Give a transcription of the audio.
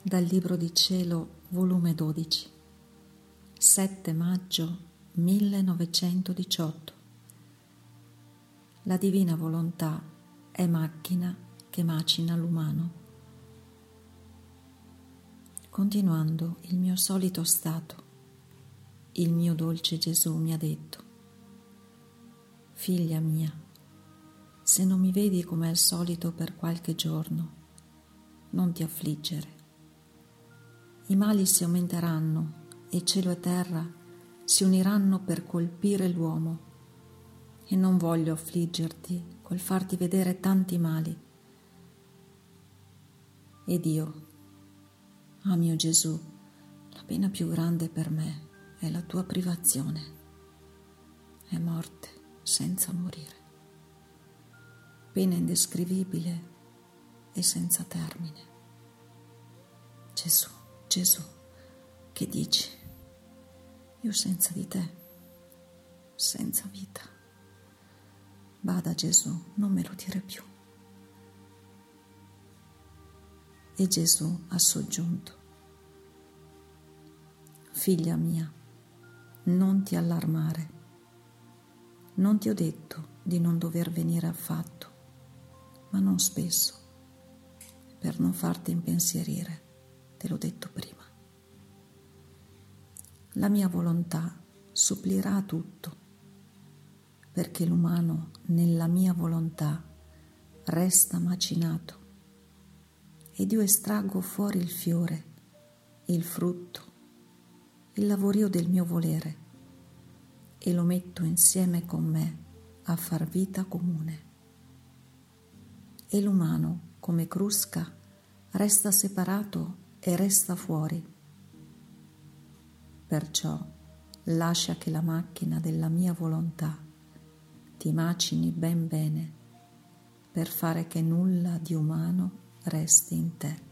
Dal Libro di Cielo, volume 12, 7 maggio 1918. La divina volontà è macchina che macina l'umano. Continuando il mio solito stato, il mio dolce Gesù mi ha detto, Figlia mia, se non mi vedi come al solito per qualche giorno, non ti affliggere i mali si aumenteranno e cielo e terra si uniranno per colpire l'uomo. E non voglio affliggerti col farti vedere tanti mali. Ed io, ah mio Gesù, la pena più grande per me è la tua privazione, è morte senza morire, pena indescrivibile e senza termine. Gesù. Gesù, che dici? Io senza di te, senza vita. Bada Gesù, non me lo dire più. E Gesù ha soggiunto, Figlia mia, non ti allarmare. Non ti ho detto di non dover venire affatto, ma non spesso, per non farti impensierire te l'ho detto prima. La mia volontà supplirà tutto, perché l'umano nella mia volontà resta macinato ed io estraggo fuori il fiore, il frutto, il lavorio del mio volere e lo metto insieme con me a far vita comune. E l'umano, come crusca, resta separato e resta fuori. Perciò lascia che la macchina della mia volontà ti macini ben bene per fare che nulla di umano resti in te.